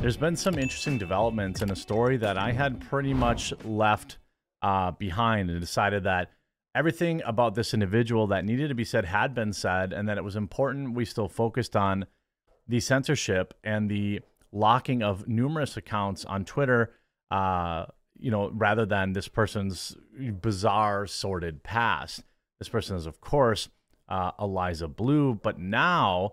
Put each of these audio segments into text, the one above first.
there's been some interesting developments in a story that I had pretty much left uh, behind and decided that everything about this individual that needed to be said had been said, and that it was important we still focused on the censorship and the locking of numerous accounts on Twitter. Uh, you know, rather than this person's bizarre, sordid past. This person is, of course, uh, Eliza Bleu, but now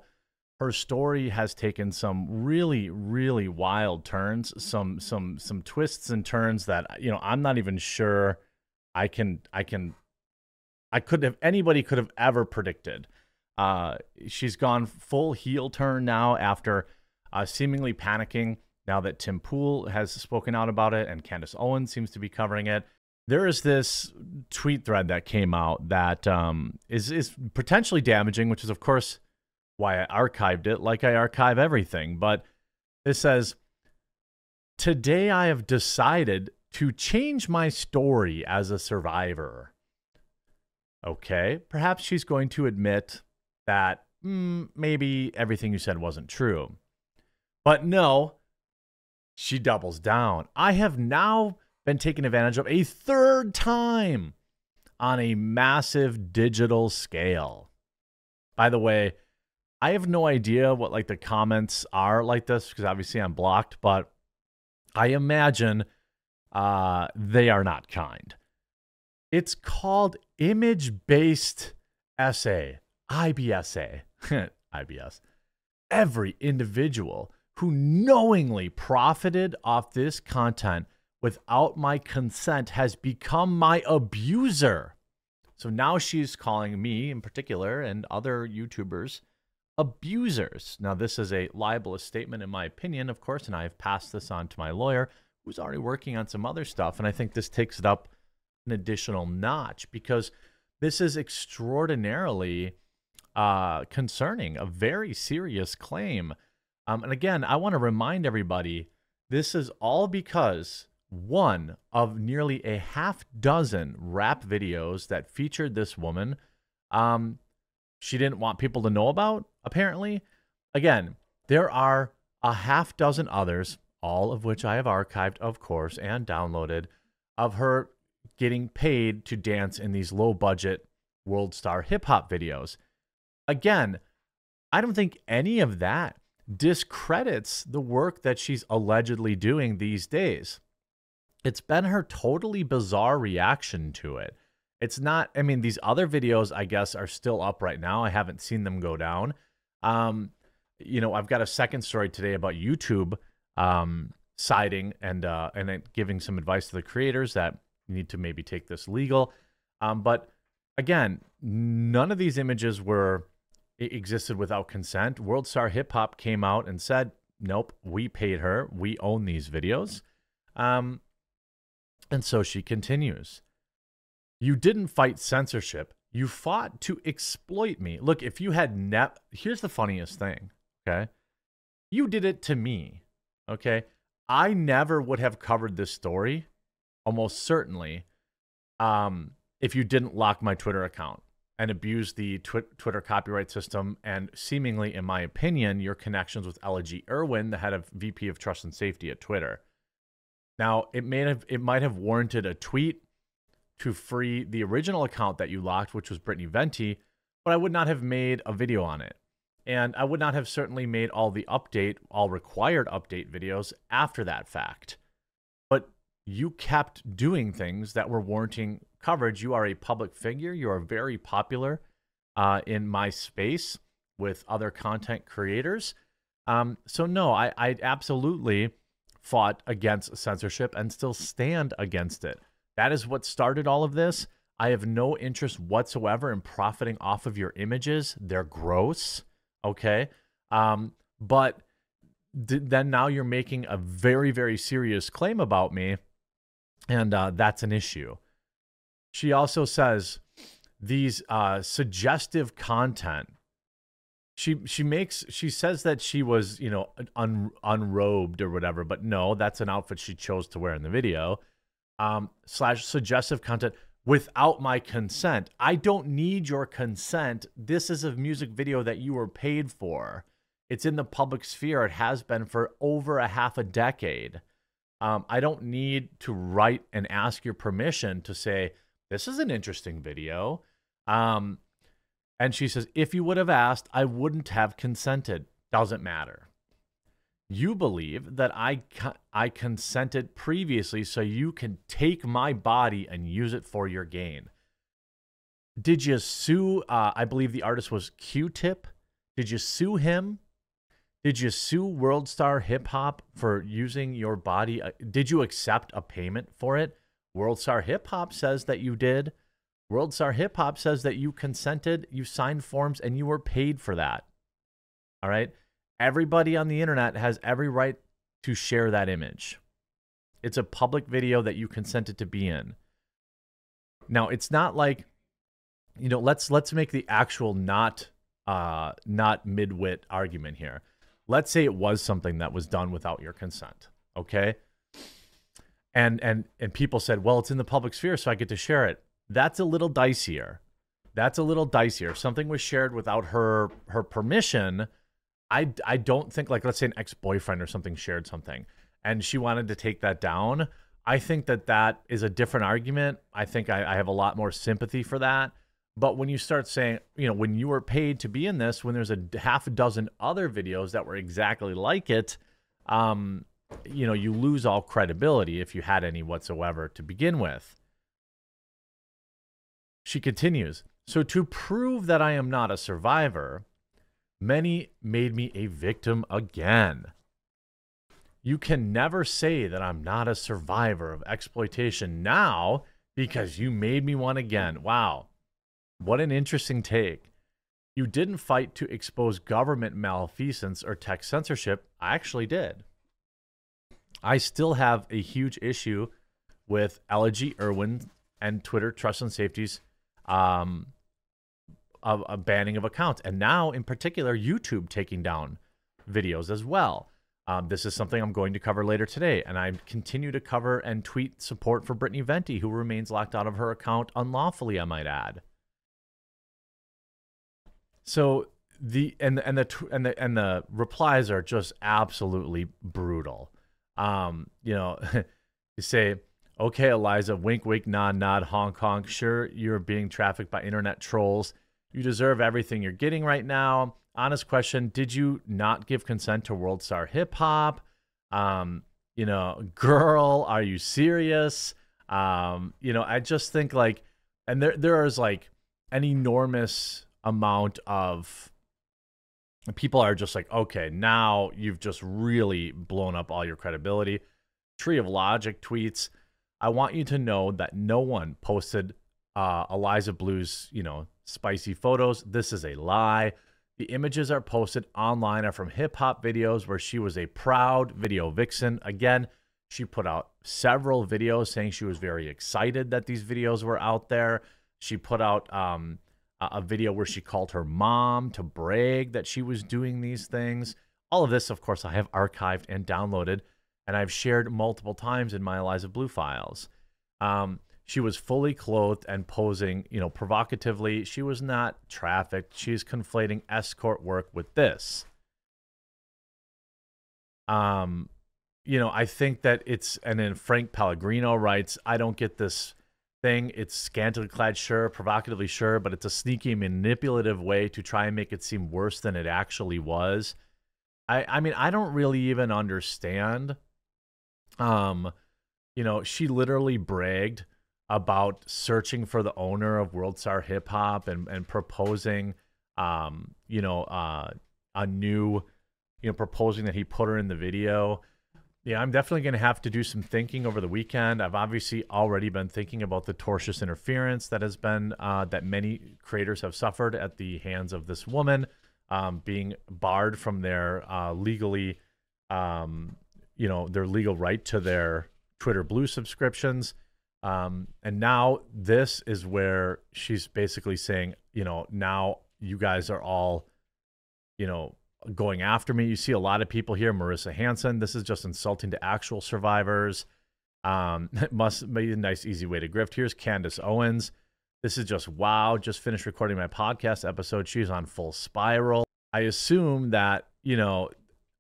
her story has taken some really really wild turns some some some twists and turns that you know i'm not even sure i can i can i couldn't have anybody could have ever predicted. Uh she's gone full heel turn now after uh, seemingly panicking now that tim pool has spoken out about it and candace owens seems to be covering it. There is this tweet thread that came out that um, is is potentially damaging which is of course why I archived it like I archive everything. But it says, Today I have decided to change my story as a survivor. Okay, perhaps she's going to admit that mm, maybe everything you said wasn't true. But no, she doubles down. I have now been taken advantage of a third time on a massive digital scale. By the way, I have no idea what like the comments are like this because obviously I'm blocked, but I imagine uh, they are not kind. It's called image based essay, IBSA, IBS. Every individual who knowingly profited off this content without my consent has become my abuser. So now she's calling me in particular and other YouTubers abusers. Now, this is a libelous statement, in my opinion, of course, and I have passed this on to my lawyer, who's already working on some other stuff. And I think this takes it up an additional notch because this is extraordinarily uh, concerning, a very serious claim. Um, and again, I want to remind everybody this is all because one of nearly a half dozen rap videos that featured this woman um, she didn't want people to know about, apparently. Again, there are a half dozen others, all of which I have archived, of course, and downloaded, of her getting paid to dance in these low budget world star hip hop videos. Again, I don't think any of that discredits the work that she's allegedly doing these days. It's been her totally bizarre reaction to it. It's not, I mean, these other videos, I guess, are still up right now. I haven't seen them go down. Um, you know, I've got a second story today about YouTube um, siding and uh, and giving some advice to the creators that need to maybe take this legal. Um, but again, none of these images were existed without consent. World Star Hip Hop came out and said, "Nope, we paid her. We own these videos." Um, and so she continues. You didn't fight censorship. You fought to exploit me. Look, if you had net, here's the funniest thing, okay? You did it to me, okay? I never would have covered this story, almost certainly, um, if you didn't lock my Twitter account and abuse the twi- Twitter copyright system and seemingly, in my opinion, your connections with G. Irwin, the head of VP of Trust and Safety at Twitter. Now, it may have it might have warranted a tweet to free the original account that you locked, which was Brittany Venti, but I would not have made a video on it. And I would not have certainly made all the update, all required update videos after that fact. But you kept doing things that were warranting coverage. You are a public figure. You are very popular uh, in my space with other content creators. Um, so, no, I, I absolutely fought against censorship and still stand against it. That is what started all of this. I have no interest whatsoever in profiting off of your images. They're gross. Okay. Um, but th- then now you're making a very, very serious claim about me. And uh, that's an issue. She also says these uh, suggestive content. She she makes she says that she was you know un, unrobed or whatever, but no, that's an outfit she chose to wear in the video um, slash suggestive content without my consent. I don't need your consent. This is a music video that you were paid for. It's in the public sphere. It has been for over a half a decade. Um, I don't need to write and ask your permission to say, this is an interesting video. Um, and she says, if you would have asked, I wouldn't have consented. Doesn't matter. You believe that I, I consented previously so you can take my body and use it for your gain. Did you sue? Uh, I believe the artist was Q Tip. Did you sue him? Did you sue World Star Hip Hop for using your body? Uh, did you accept a payment for it? World Star Hip Hop says that you did. World Star Hip Hop says that you consented, you signed forms, and you were paid for that. All right. Everybody on the internet has every right to share that image. It's a public video that you consented to be in. Now, it's not like, you know, let's let's make the actual not uh not midwit argument here. Let's say it was something that was done without your consent. Okay? And and and people said, "Well, it's in the public sphere, so I get to share it." That's a little dicier. That's a little dicier. If something was shared without her her permission, I I don't think like let's say an ex-boyfriend or something shared something and she wanted to take that down. I think that that is a different argument. I think I, I have a lot more sympathy for that. But when you start saying, you know, when you were paid to be in this, when there's a half a dozen other videos that were exactly like it, um, you know, you lose all credibility if you had any whatsoever to begin with. She continues, so to prove that I am not a survivor, Many made me a victim again. You can never say that I'm not a survivor of exploitation now because you made me one again. Wow. What an interesting take. You didn't fight to expose government malfeasance or tech censorship. I actually did. I still have a huge issue with Ella Irwin and Twitter Trust and Safety's um, of a banning of accounts, and now in particular YouTube taking down videos as well. Um, this is something I'm going to cover later today, and I continue to cover and tweet support for Brittany Venti, who remains locked out of her account unlawfully. I might add. So the and and the and the and the replies are just absolutely brutal. Um, you know, you say, "Okay, Eliza, wink, wink, nod, nod, honk, honk. Sure, you're being trafficked by internet trolls." You deserve everything you're getting right now. Honest question Did you not give consent to World Star Hip Hop? Um, you know, girl, are you serious? Um, you know, I just think like, and there there is like an enormous amount of people are just like, okay, now you've just really blown up all your credibility. Tree of Logic tweets, I want you to know that no one posted uh, Eliza Blue's, you know, spicy photos. This is a lie. The images are posted online are from hip hop videos where she was a proud video vixen. Again, she put out several videos saying she was very excited that these videos were out there. She put out um, a video where she called her mom to brag that she was doing these things. All of this, of course, I have archived and downloaded, and I've shared multiple times in my Eliza Bleu files. Um, she was fully clothed and posing, you know, provocatively. She was not trafficked. She's conflating escort work with this. Um, you know, I think that it's, and then Frank Pellegrino writes, I don't get this thing. It's scantily clad, sure, provocatively, sure, but it's a sneaky, manipulative way to try and make it seem worse than it actually was. I, I mean, I don't really even understand. Um, you know, she literally bragged about searching for the owner of World Star Hip Hop and and proposing, um, you know, uh, a new, you know, proposing that he put her in the video. Yeah, I'm definitely going to have to do some thinking over the weekend. I've obviously already been thinking about the tortious interference that has been uh, that many creators have suffered at the hands of this woman, um, being barred from their uh, legally, um, you know, their legal right to their Twitter Blue subscriptions um, and now this is where she's basically saying, you know, now you guys are all, you know, going after me. You see a lot of people here, Marissa Hanson. This is just insulting to actual survivors. Um, it must be a nice, easy way to grift. Here's Candace Owens. This is just wow. Just finished recording my podcast episode. She's on full spiral. I assume that you know,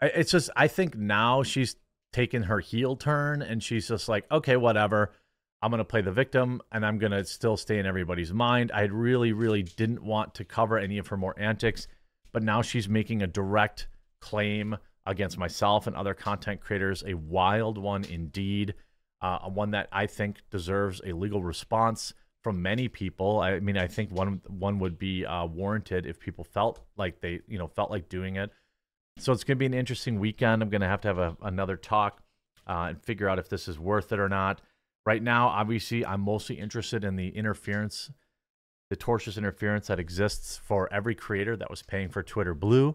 it's just I think now she's taken her heel turn and she's just like, okay, whatever. I'm going to play the victim and I'm going to still stay in everybody's mind. I really, really didn't want to cover any of her more antics, but now she's making a direct claim against myself and other content creators, a wild one indeed, uh, one that I think deserves a legal response from many people. I mean, I think one one would be uh, warranted if people felt like they, you know, felt like doing it. So it's going to be an interesting weekend. I'm going to have to have a, another talk uh, and figure out if this is worth it or not. Right now, obviously, I'm mostly interested in the interference, the tortious interference that exists for every creator that was paying for Twitter Blue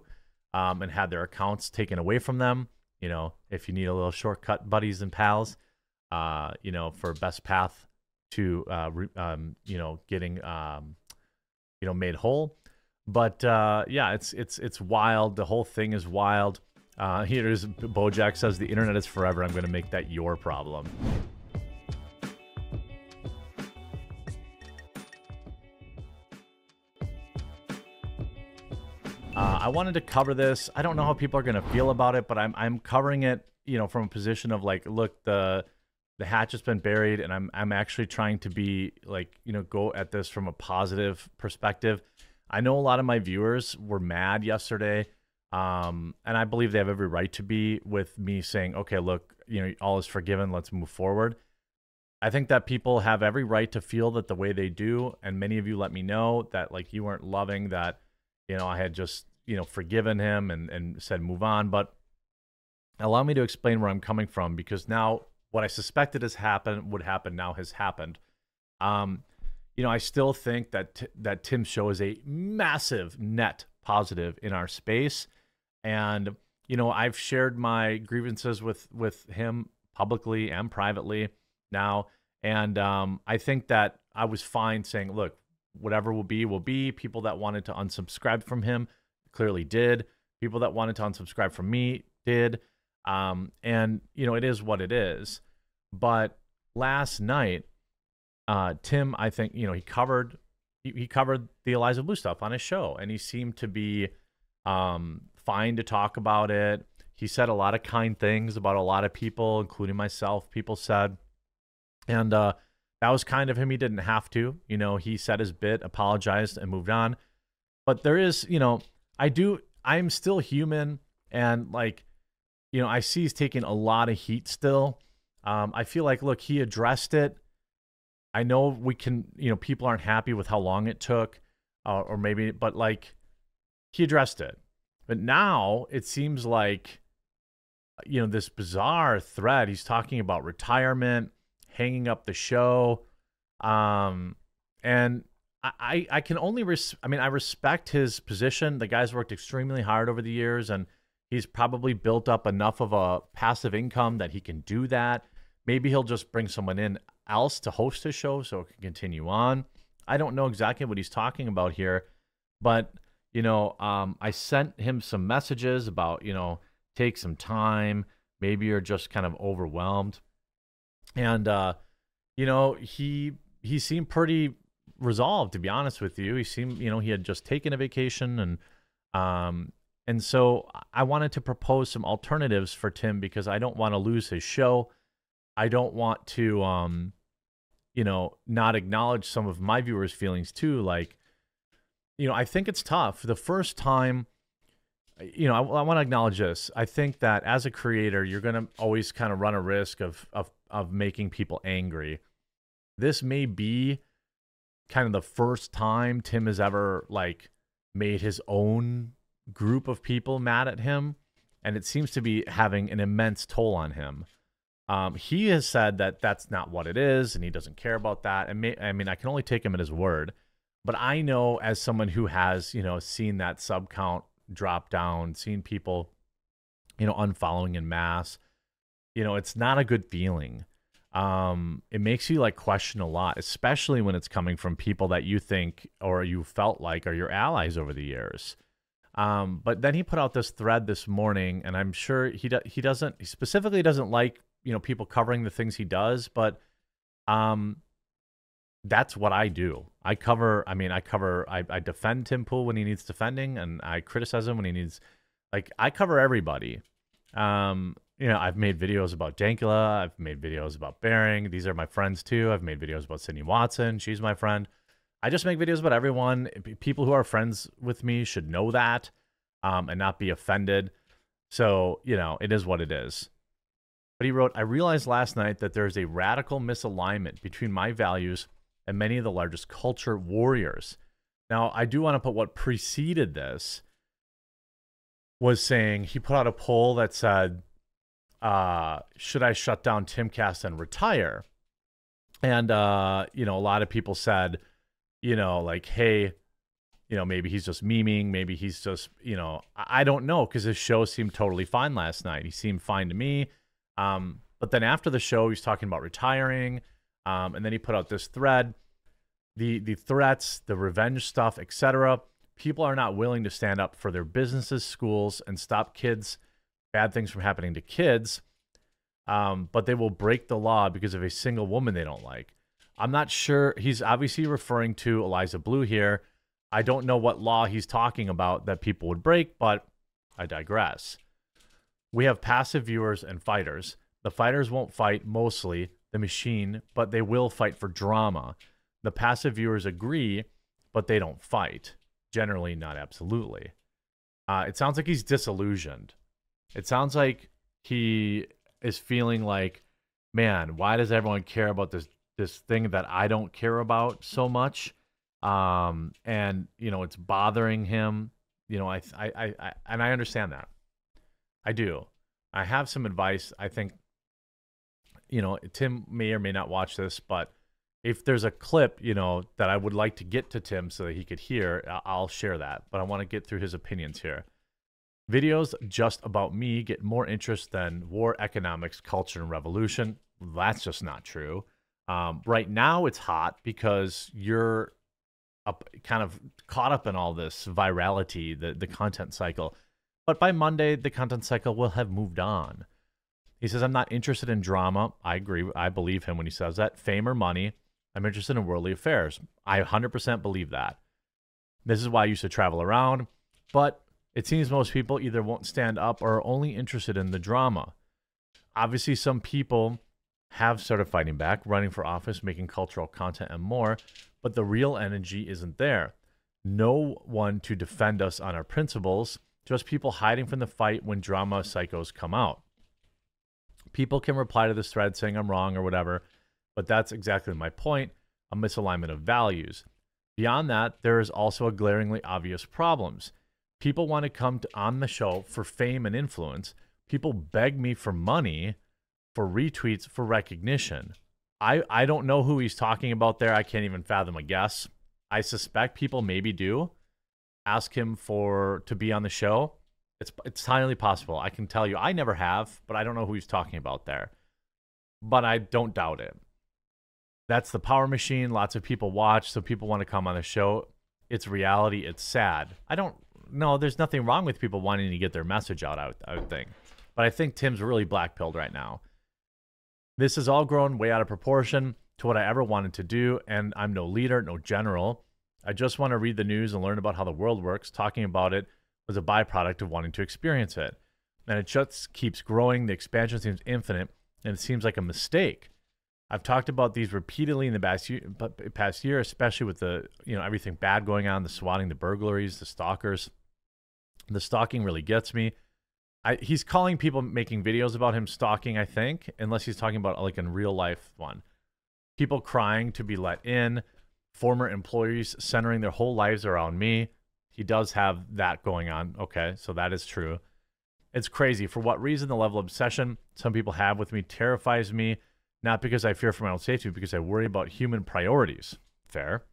um, and had their accounts taken away from them. You know, if you need a little shortcut, buddies and pals, uh, you know, for best path to, uh, um, you know, getting, um, you know, made whole. But uh, yeah, it's it's it's wild. The whole thing is wild. Uh, here's Bojack says the internet is forever. I'm going to make that your problem. Uh, I wanted to cover this. I don't know how people are going to feel about it, but I'm I'm covering it, you know, from a position of like, look, the the hatch has been buried, and I'm I'm actually trying to be like, you know, go at this from a positive perspective. I know a lot of my viewers were mad yesterday, um, and I believe they have every right to be with me saying, okay, look, you know, all is forgiven. Let's move forward. I think that people have every right to feel that the way they do, and many of you let me know that like you weren't loving that you know, I had just, you know, forgiven him and, and said move on. But allow me to explain where I'm coming from because now what I suspected has happened would happen now has happened. Um, you know, I still think that t- that Tim's show is a massive net positive in our space, and you know, I've shared my grievances with with him publicly and privately now, and um, I think that I was fine saying, look, whatever will be will be. People that wanted to unsubscribe from him clearly did. People that wanted to unsubscribe from me did. Um, and you know, it is what it is. But last night, uh, Tim, I think you know he covered he, he covered the Eliza Bleu stuff on his show, and he seemed to be um, fine to talk about it. He said a lot of kind things about a lot of people, including myself. People said, and uh, that was kind of him. He didn't have to. You know, he said his bit, apologized, and moved on. But there is, you know, I do, I'm still human. And like, you know, I see he's taking a lot of heat still. Um, I feel like, look, he addressed it. I know we can, you know, people aren't happy with how long it took, uh, or maybe, but like, he addressed it. But now it seems like, you know, this bizarre thread. He's talking about retirement hanging up the show. Um, and I, I can only, res- I mean, I respect his position. The guy's worked extremely hard over the years and he's probably built up enough of a passive income that he can do that. Maybe he'll just bring someone in else to host his show so it can continue on. I don't know exactly what he's talking about here, but you know, um, I sent him some messages about, you know, take some time. Maybe you're just kind of overwhelmed and uh, you know he he seemed pretty resolved to be honest with you. He seemed you know he had just taken a vacation and um and so I wanted to propose some alternatives for Tim because I don't want to lose his show. I don't want to um you know not acknowledge some of my viewers' feelings too like you know I think it's tough. The first time you know, I, I want to acknowledge this. I think that as a creator, you're going to always kind of run a risk of of of making people angry. This may be kind of the first time Tim has ever like made his own group of people mad at him, and it seems to be having an immense toll on him. Um, he has said that that's not what it is, and he doesn't care about that. And may, I mean, I can only take him at his word. But I know, as someone who has, you know, seen that sub count drop down, seen people, you know, unfollowing in mass, you know, it's not a good feeling. Um, it makes you like question a lot, especially when it's coming from people that you think or you felt like are your allies over the years. Um, but then he put out this thread this morning, and I'm sure he do- he doesn't he specifically doesn't like you know people covering the things he does, but um, that's what I do. I cover. I mean, I cover. I, I defend Tim Pool when he needs defending, and I criticize him when he needs Like I cover everybody. Um, you know, I've made videos about Dankula. I've made videos about Bearing. These are my friends too. I've made videos about Sydney Watson. She's my friend. I just make videos about everyone. People who are friends with me should know that um, and not be offended. So, you know, it is what it is. But he wrote, I realized last night that there is a radical misalignment between my values and many of the largest culture warriors. Now, I do want to put what preceded this was saying he put out a poll that said, uh, should I shut down Timcast and retire? And, uh, you know, a lot of people said, you know, like, hey, you know, maybe he's just memeing. Maybe he's just, you know, I don't know because his show seemed totally fine last night. He seemed fine to me. Um, but then after the show, he's talking about retiring. Um, and then he put out this thread, the the threats, the revenge stuff, etc. People are not willing to stand up for their businesses, schools, and stop kids bad things from happening to kids. Um, but they will break the law because of a single woman they don't like. I'm not sure. He's obviously referring to Eliza Bleu here. I don't know what law he's talking about that people would break, but I digress. We have passive viewers and fighters. The fighters won't fight mostly the machine, but they will fight for drama. The passive viewers agree, but they don't fight. Generally, not absolutely. Uh, it sounds like he's disillusioned. It sounds like he is feeling like, man, why does everyone care about this this thing that I don't care about so much? um, and you know it's bothering him. You know, I, I, I, I, and I understand that. I do. I have some advice. I think, you know, Tim may or may not watch this, but if there's a clip, you know, that I would like to get to Tim so that he could hear, I'll share that. But I want to get through his opinions here. Videos just about me get more interest than war, economics, culture, and revolution. That's just not true. Um, right now, it's hot because you're up kind of caught up in all this virality, the the content cycle. But by Monday, the content cycle will have moved on. He says, I'm not interested in drama. I agree. I believe him when he says that. Fame or money. I'm interested in worldly affairs. I 100% believe that. This is why I used to travel around. But it seems most people either won't stand up or are only interested in the drama. Obviously, some people have started fighting back, running for office, making cultural content, and more but the real energy isn't there. No one to defend us on our principles, just people hiding from the fight when drama psychos come out. People can reply to this thread saying I'm wrong or whatever, but that's exactly my point a misalignment of values. Beyond that, there is also a glaringly obvious problems. People want to come to, on the show for fame and influence. People beg me for money, for retweets, for recognition. I, I don't know who he's talking about there. I can't even fathom a guess. I suspect people maybe do ask him for to be on the show. It's it's highly possible. I can tell you I never have, but I don't know who he's talking about there. But I don't doubt it. That's the power machine. Lots of people watch, so people want to come on the show. It's reality. It's sad. I don't know. There's nothing wrong with people wanting to get their message out. I would, I would think, but I think Tim's really black pilled right now. This has all grown way out of proportion to what I ever wanted to do, and I'm no leader, no general. I just want to read the news and learn about how the world works. Talking about it was a byproduct of wanting to experience it. And it just keeps growing. The expansion seems infinite, and it seems like a mistake. I've talked about these repeatedly in the past year, past year, especially with the you know everything bad going on, the swatting, the burglaries, the stalkers. The stalking really gets me. I, he's calling people making videos about him stalking, I think, unless he's talking about like a real life one. People crying to be let in, former employees centering their whole lives around me. He does have that going on. Okay, so that is true. It's crazy. For what reason the level of obsession some people have with me terrifies me, not because I fear for my own safety, because I worry about human priorities. Fair.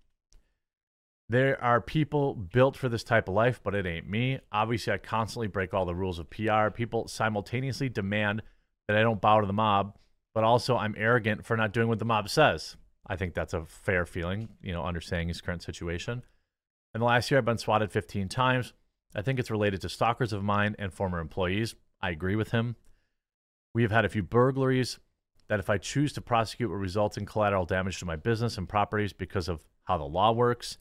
There are people built for this type of life, but it ain't me. Obviously, I constantly break all the rules of PR. People simultaneously demand that I don't bow to the mob, but also I'm arrogant for not doing what the mob says. I think that's a fair feeling, you know, understanding his current situation. In the last year, I've been swatted 15 times. I think it's related to stalkers of mine and former employees. I agree with him. We have had a few burglaries that, if I choose to prosecute, will result in collateral damage to my business and properties because of how the law works.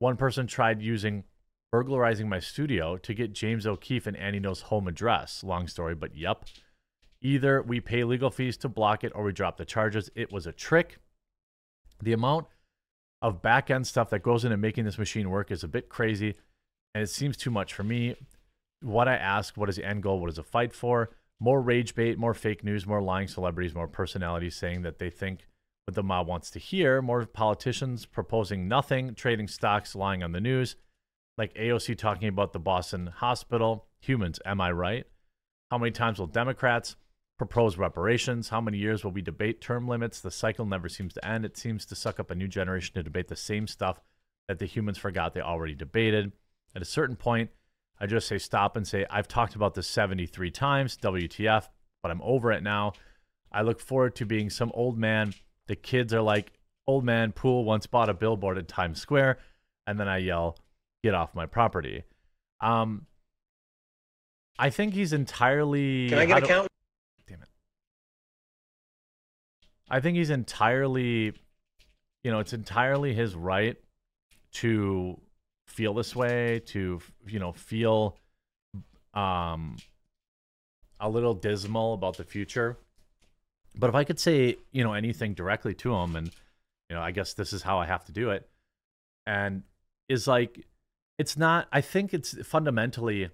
One person tried using burglarizing my studio to get James O'Keefe and Andy Ngo's home address. Long story, but yep. Either we pay legal fees to block it or we drop the charges. It was a trick. The amount of back end stuff that goes into making this machine work is a bit crazy and it seems too much for me. What I ask, what is the end goal? What is a fight for? More rage bait, more fake news, more lying celebrities, more personalities saying that they think what the mob wants to hear, more politicians proposing nothing, trading stocks, lying on the news, like AOC talking about the Boston hospital. Humans, am I right? How many times will Democrats propose reparations? How many years will we debate term limits? The cycle never seems to end. It seems to suck up a new generation to debate the same stuff that the humans forgot they already debated. At a certain point, I just say stop and say, I've talked about this 73 times, WTF, but I'm over it now. I look forward to being some old man. The kids are like, old man Pool once bought a billboard in Times Square. And then I yell, get off my property. Um, I think he's entirely. Can I get a count? Damn it. I think he's entirely, you know, it's entirely his right to feel this way, to you know, feel um a little dismal about the future. But if I could say, you know, anything directly to him and you know, I guess this is how I have to do it. And is like it's not I think it's fundamentally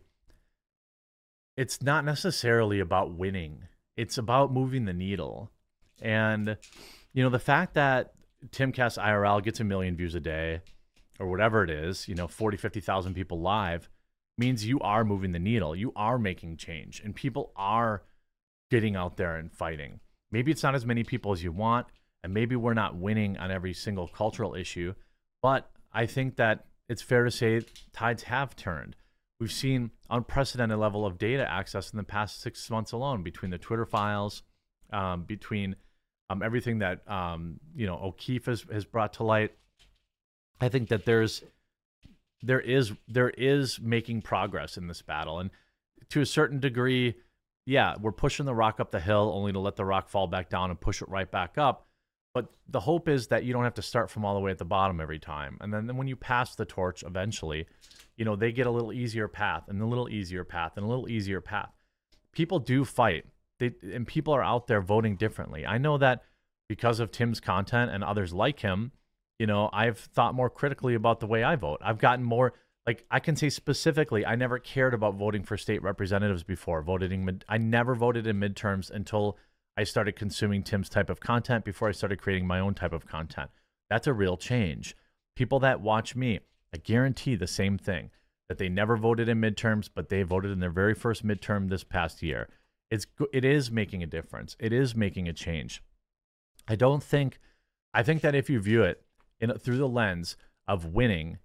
it's not necessarily about winning. It's about moving the needle. And you know, the fact that Timcast IRL gets a million views a day or whatever it is, you know, 40, 50,000 people live means you are moving the needle. You are making change and people are getting out there and fighting. Maybe it's not as many people as you want and maybe we're not winning on every single cultural issue, but I think that it's fair to say tides have turned. We've seen unprecedented level of data access in the past six months alone between the Twitter files, um, between um, everything that um, you know O'Keefe has, has brought to light. I think that there's there is there is making progress in this battle, and to a certain degree, yeah, we're pushing the rock up the hill only to let the rock fall back down and push it right back up. But the hope is that you don't have to start from all the way at the bottom every time, and then, then when you pass the torch eventually, you know they get a little easier path and a little easier path and a little easier path. People do fight they and people are out there voting differently. I know that because of Tim's content and others like him, you know, I've thought more critically about the way I vote. I've gotten more like I can say specifically, I never cared about voting for state representatives before. Voted in I never voted in midterms until I started consuming Tim's type of content before I started creating my own type of content. That's a real change. People that watch me, I guarantee the same thing that they never voted in midterms, but they voted in their very first midterm this past year it's it is making a difference. It is making a change. I don't think I think that if you view it in through the lens of winning,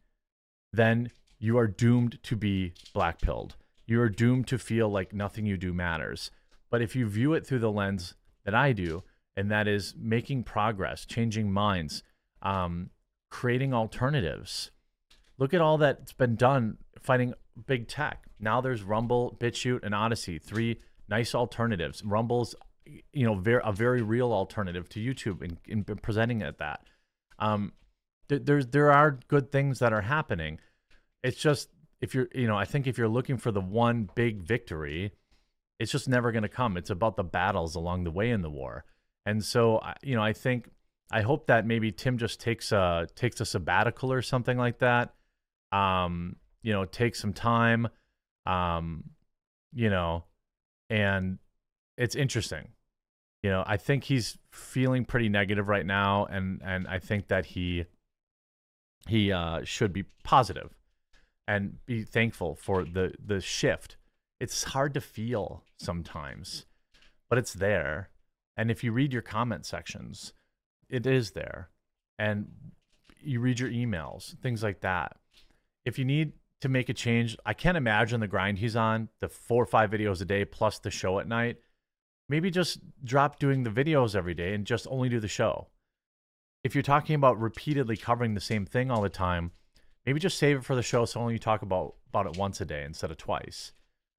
then you are doomed to be blackpilled. You are doomed to feel like nothing you do matters. But if you view it through the lens that I do, and that is making progress, changing minds, um, creating alternatives. Look at all that's been done fighting big tech. Now there's Rumble, BitChute, and Odysee, three nice alternatives. Rumble's, you know, very a very real alternative to YouTube in, in presenting it that. Um, th- there's there are good things that are happening. It's just if you're, you know, I think if you're looking for the one big victory, it's just never going to come. It's about the battles along the way in the war. And so, you know, I think I hope that maybe Tim just takes a takes a sabbatical or something like that. Um, you know, take some time. Um, you know, and it's interesting. You know, I think he's feeling pretty negative right now, and and I think that he he uh, should be positive and be thankful for the the shift. It's hard to feel sometimes, but it's there. And if you read your comment sections, it is there. And you read your emails, things like that. If you need to make a change. I can't imagine the grind he's on, the four or five videos a day plus the show at night. Maybe just drop doing the videos every day and just only do the show. If you're talking about repeatedly covering the same thing all the time, maybe just save it for the show so only you talk about, about it once a day instead of twice.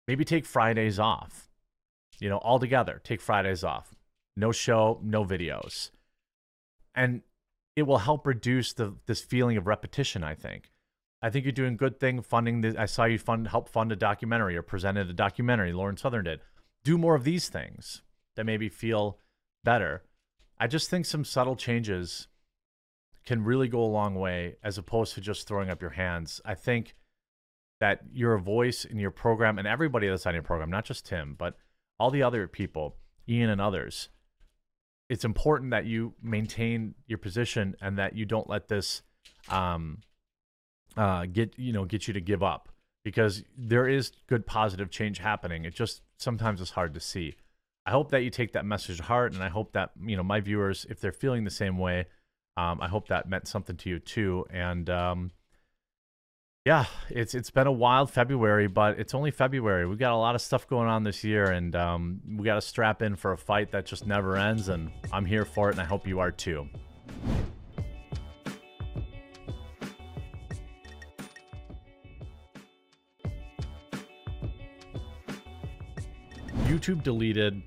Maybe take Fridays off. You know, all together, take Fridays off. No show, no videos. And it will help reduce the this feeling of repetition, I think I think you're doing good thing funding the I saw you fund help fund a documentary or presented a documentary Lauren Southern did. Do more of these things that maybe feel better. I just think some subtle changes can really go a long way as opposed to just throwing up your hands. I think that you're a voice in your program and everybody that's on your program, not just Tim, but all the other people, Ian and others. It's important that you maintain your position and that you don't let this um, uh, get you know get you to give up because there is good positive change happening. It just sometimes it's hard to see. I hope that you take that message to heart, and I hope that you know my viewers, if they're feeling the same way, um, I hope that meant something to you too. And um, yeah, it's it's been a wild February, but it's only February. We've got a lot of stuff going on this year, and um, we got to strap in for a fight that just never ends. And I'm here for it, and I hope you are too. YouTube deleted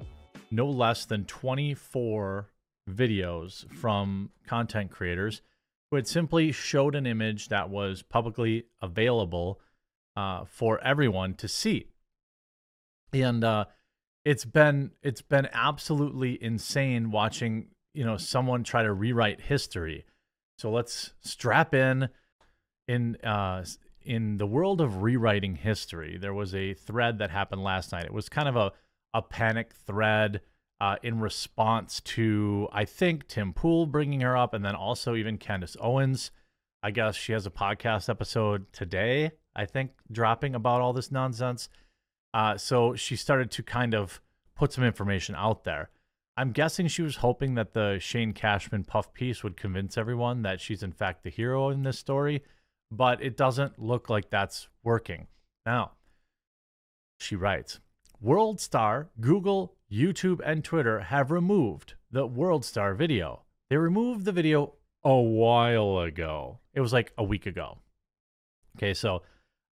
no less than 24 videos from content creators who had simply showed an image that was publicly available uh, for everyone to see. And uh, it's been it's been absolutely insane watching you know someone try to rewrite history. So let's strap in in uh, in the world of rewriting history. There was a thread that happened last night. It was kind of a a panic thread uh, in response to, I think, Tim Pool bringing her up, and then also even Candace Owens. I guess she has a podcast episode today, I think, dropping about all this nonsense. Uh, so she started to kind of put some information out there. I'm guessing she was hoping that the Shane Cashman puff piece would convince everyone that she's in fact the hero in this story, but it doesn't look like that's working. Now, she writes World Star, Google, YouTube, and Twitter have removed the World Star video. They removed the video a while ago. It was like a week ago. Okay, so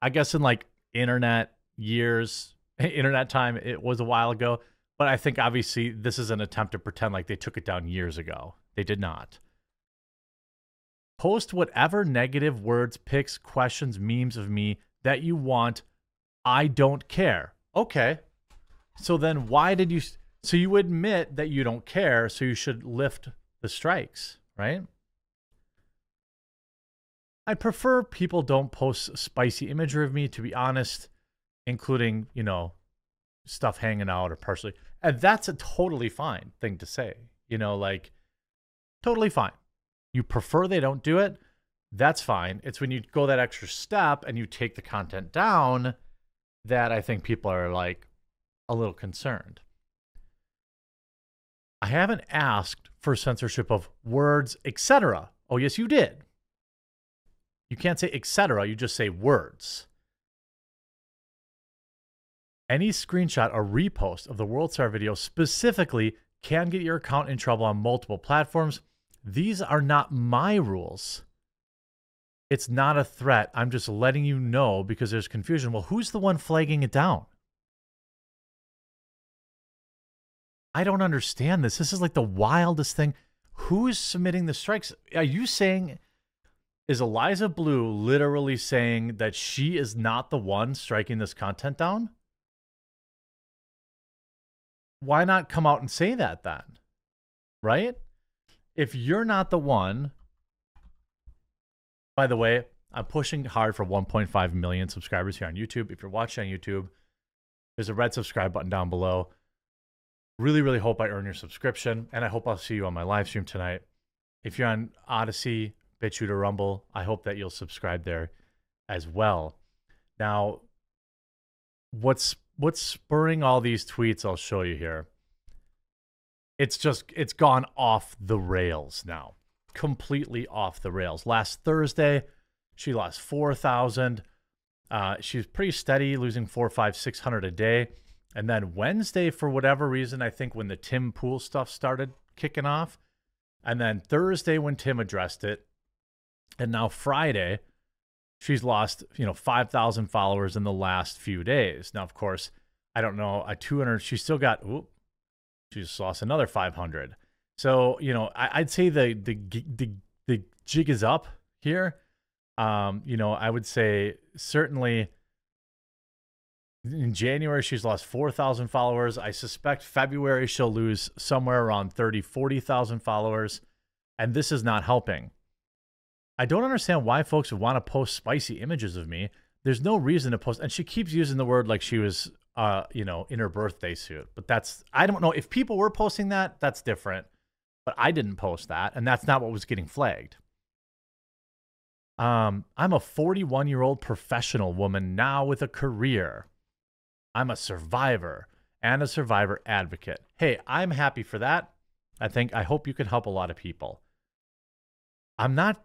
I guess in like internet years, internet time, it was a while ago. But I think obviously this is an attempt to pretend like they took it down years ago. They did not. Post whatever negative words, pics, questions, memes of me that you want. I don't care. Okay, so then why did you so you admit that you don't care, so you should lift the strikes, right? I prefer people don't post spicy imagery of me to be honest, including, you know, stuff hanging out or partially. And that's a totally fine thing to say. You know, like totally fine. You prefer they don't do it, that's fine. It's when you go that extra step and you take the content down that I think people are like, a little concerned. I haven't asked for censorship of words, etc. Oh, yes, you did. You can't say etc., you just say words. Any screenshot or repost of the World Star video specifically can get your account in trouble on multiple platforms. These are not my rules. It's not a threat. I'm just letting you know because there's confusion. Well, who's the one flagging it down? I don't understand this. This is like the wildest thing. Who is submitting the strikes? Are you saying is Eliza Bleu literally saying that she is not the one striking this content down? Why not come out and say that then? Right? If you're not the one, by the way, I'm pushing hard for 1.5 million subscribers here on YouTube. If you're watching on YouTube, there's a red subscribe button down below. Really, really hope I earn your subscription, and I hope I'll see you on my live stream tonight. If you're on Odysee, BitChute, or Rumble, I hope that you'll subscribe there as well. Now, what's what's spurring all these tweets? I'll show you here. It's just it's gone off the rails now, completely off the rails. Last Thursday, she lost four thousand. Uh, she was pretty steady, losing four, five, six hundred a day. And then Wednesday, for whatever reason, I think when the Tim Pool stuff started kicking off, and then Thursday when Tim addressed it, and now Friday, she's lost you know five thousand followers in the last few days. Now, of course, I don't know a two hundred. she's still got. Ooh, she just lost another five hundred. So you know, I, would say the the the the jig is up here. Um, you know, I would say certainly in January she's lost 4,000 followers. I suspect February she'll lose somewhere around 30, 40,000 followers, and this is not helping. I don't understand why folks would want to post spicy images of me. There's no reason to post and she keeps using the word like she was uh, you know, in her birthday suit. But that's I don't know if people were posting that, that's different. But I didn't post that, and that's not what was getting flagged. Um, I'm a 41 year old professional woman now with a career. I'm a survivor and a survivor advocate. Hey, I'm happy for that. I think I hope you can help a lot of people. I'm not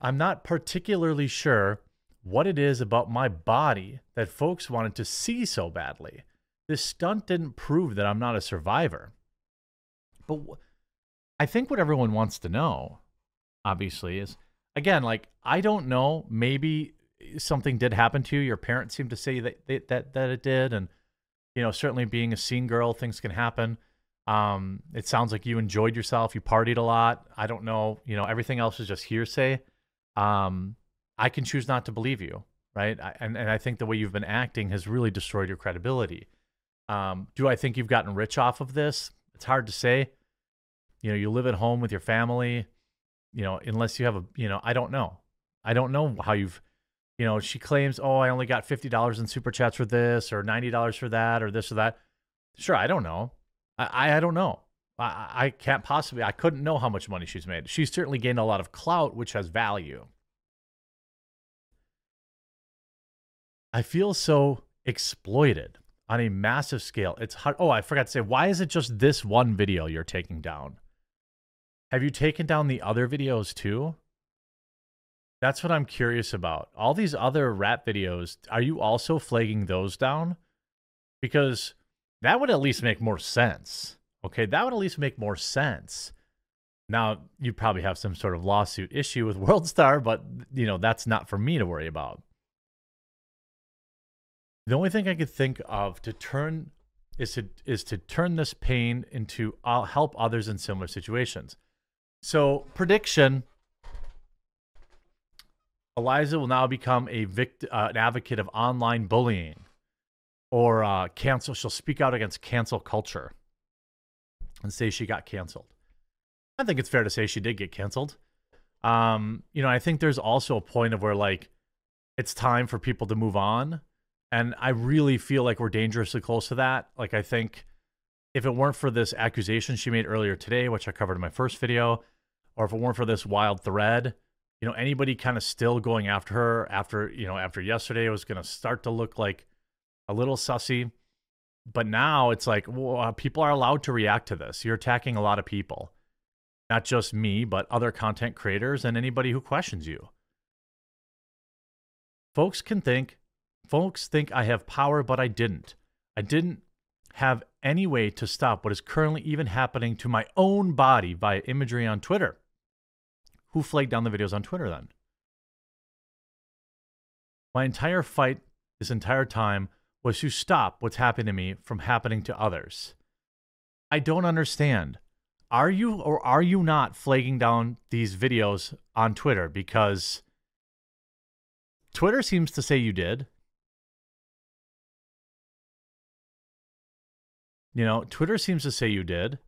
I'm not particularly sure what it is about my body that folks wanted to see so badly. This stunt didn't prove that I'm not a survivor. But I think what everyone wants to know, obviously, is again, like I don't know. Maybe something did happen to you. Your parents seem to say that that that it did, and you know, certainly being a scene girl, things can happen. Um, it sounds like you enjoyed yourself. You partied a lot. I don't know. You know, everything else is just hearsay. Um, I can choose not to believe you, right? I, and and I think the way you've been acting has really destroyed your credibility. Um, do I think you've gotten rich off of this? It's hard to say. You know, you live at home with your family you know, unless you have a, you know, I don't know. I don't know how you've, you know, she claims, oh, I only got $50 in super chats for this or $90 for that or this or that. Sure, I don't know. I, I don't know. I, I can't possibly, I couldn't know how much money she's made. She's certainly gained a lot of clout, which has value. I feel so exploited on a massive scale. It's hard. Oh, I forgot to say, why is it just this one video you're taking down? Have you taken down the other videos too? That's what I'm curious about. All these other rap videos, are you also flagging those down? Because that would at least make more sense. Okay, that would at least make more sense. Now, you probably have some sort of lawsuit issue with WorldStar, but you know, that's not for me to worry about. The only thing I could think of to turn is to is to turn this pain into I'll uh, help others in similar situations. So, prediction Eliza will now become a vict- uh, an advocate of online bullying or uh, cancel. She'll speak out against cancel culture and say she got canceled. I think it's fair to say she did get canceled. Um, you know, I think there's also a point of where like it's time for people to move on. And I really feel like we're dangerously close to that. Like, I think if it weren't for this accusation she made earlier today, which I covered in my first video, or if it weren't for this wild thread, you know, anybody kind of still going after her after, you know, after yesterday was going to start to look like a little sussy. But now it's like, well, people are allowed to react to this. You're attacking a lot of people, not just me, but other content creators and anybody who questions you. Folks can think, folks think I have power, but I didn't. I didn't have any way to stop what is currently even happening to my own body via imagery on Twitter. Who flagged down the videos on Twitter then? My entire fight this entire time was to stop what's happening to me from happening to others. I don't understand. Are you or are you not flagging down these videos on Twitter? Because Twitter seems to say you did. You know, Twitter seems to say you did.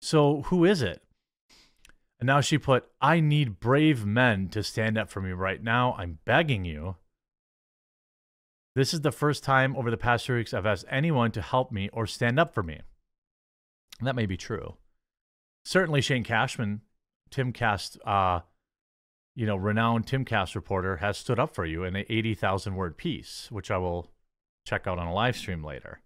So who is it? And now she put, I need brave men to stand up for me right now. I'm begging you. This is the first time over the past few weeks I've asked anyone to help me or stand up for me. And that may be true. Certainly, Shane Cashman, Timcast, uh, you know, renowned Tim Timcast reporter, has stood up for you in an 80,000 word piece, which I will check out on a live stream later.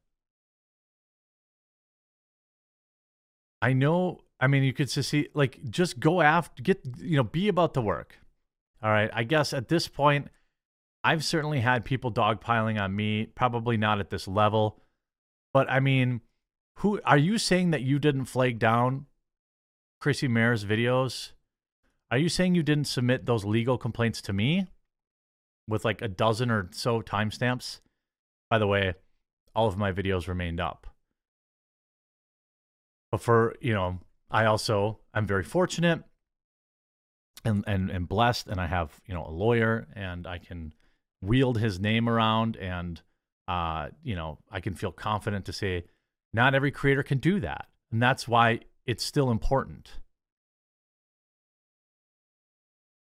I know I mean, you could just see, like, just go after, get, you know, be about the work. All right. I guess at this point, I've certainly had people dogpiling on me, probably not at this level. But I mean, who are you saying that you didn't flag down Chrissie Mayr's videos? Are you saying you didn't submit those legal complaints to me with like a dozen or so timestamps? By the way, all of my videos remained up. But for, you know, I also I'm very fortunate. and, and, and blessed and I have, you know, a lawyer and I can wield his name around and, uh, you know, I can feel confident to say not every creator can do that. And that's why it's still important.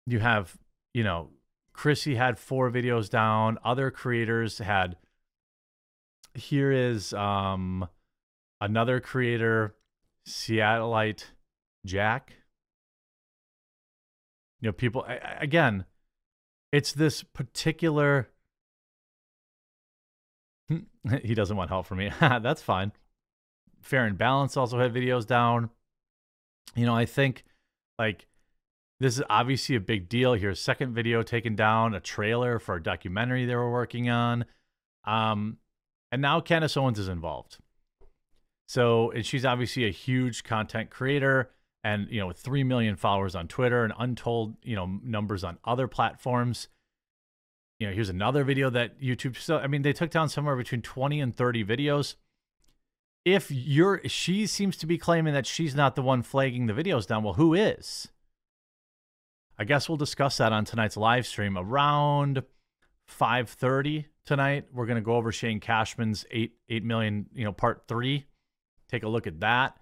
You have, you know, Chrissie had four videos down. Other creators had. Here is um, another creator, Seattleite Jack. You know, people again. It's this particular. he doesn't want help from me. That's fine. Fair and Balance also had videos down. You know, I think like this is obviously a big deal here. Second video taken down, a trailer for a documentary they were working on. Um, and now Candace Owens is involved. So, and she's obviously a huge content creator and, you know, with 3 million followers on Twitter and untold, you know, numbers on other platforms. You know, here's another video that YouTube, so, I mean, they took down somewhere between 20 and 30 videos. If you're, she seems to be claiming that she's not the one flagging the videos down. Well, who is? I guess we'll discuss that on tonight's live stream around 5:30 tonight. We're going to go over Shane Cashman's 8 8 million, you know, part 3. Take a look at that.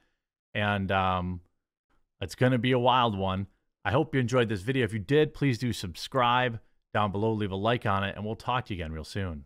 And um it's going to be a wild one. I hope you enjoyed this video. If you did, please do subscribe down below, leave a like on it, and we'll talk to you again real soon.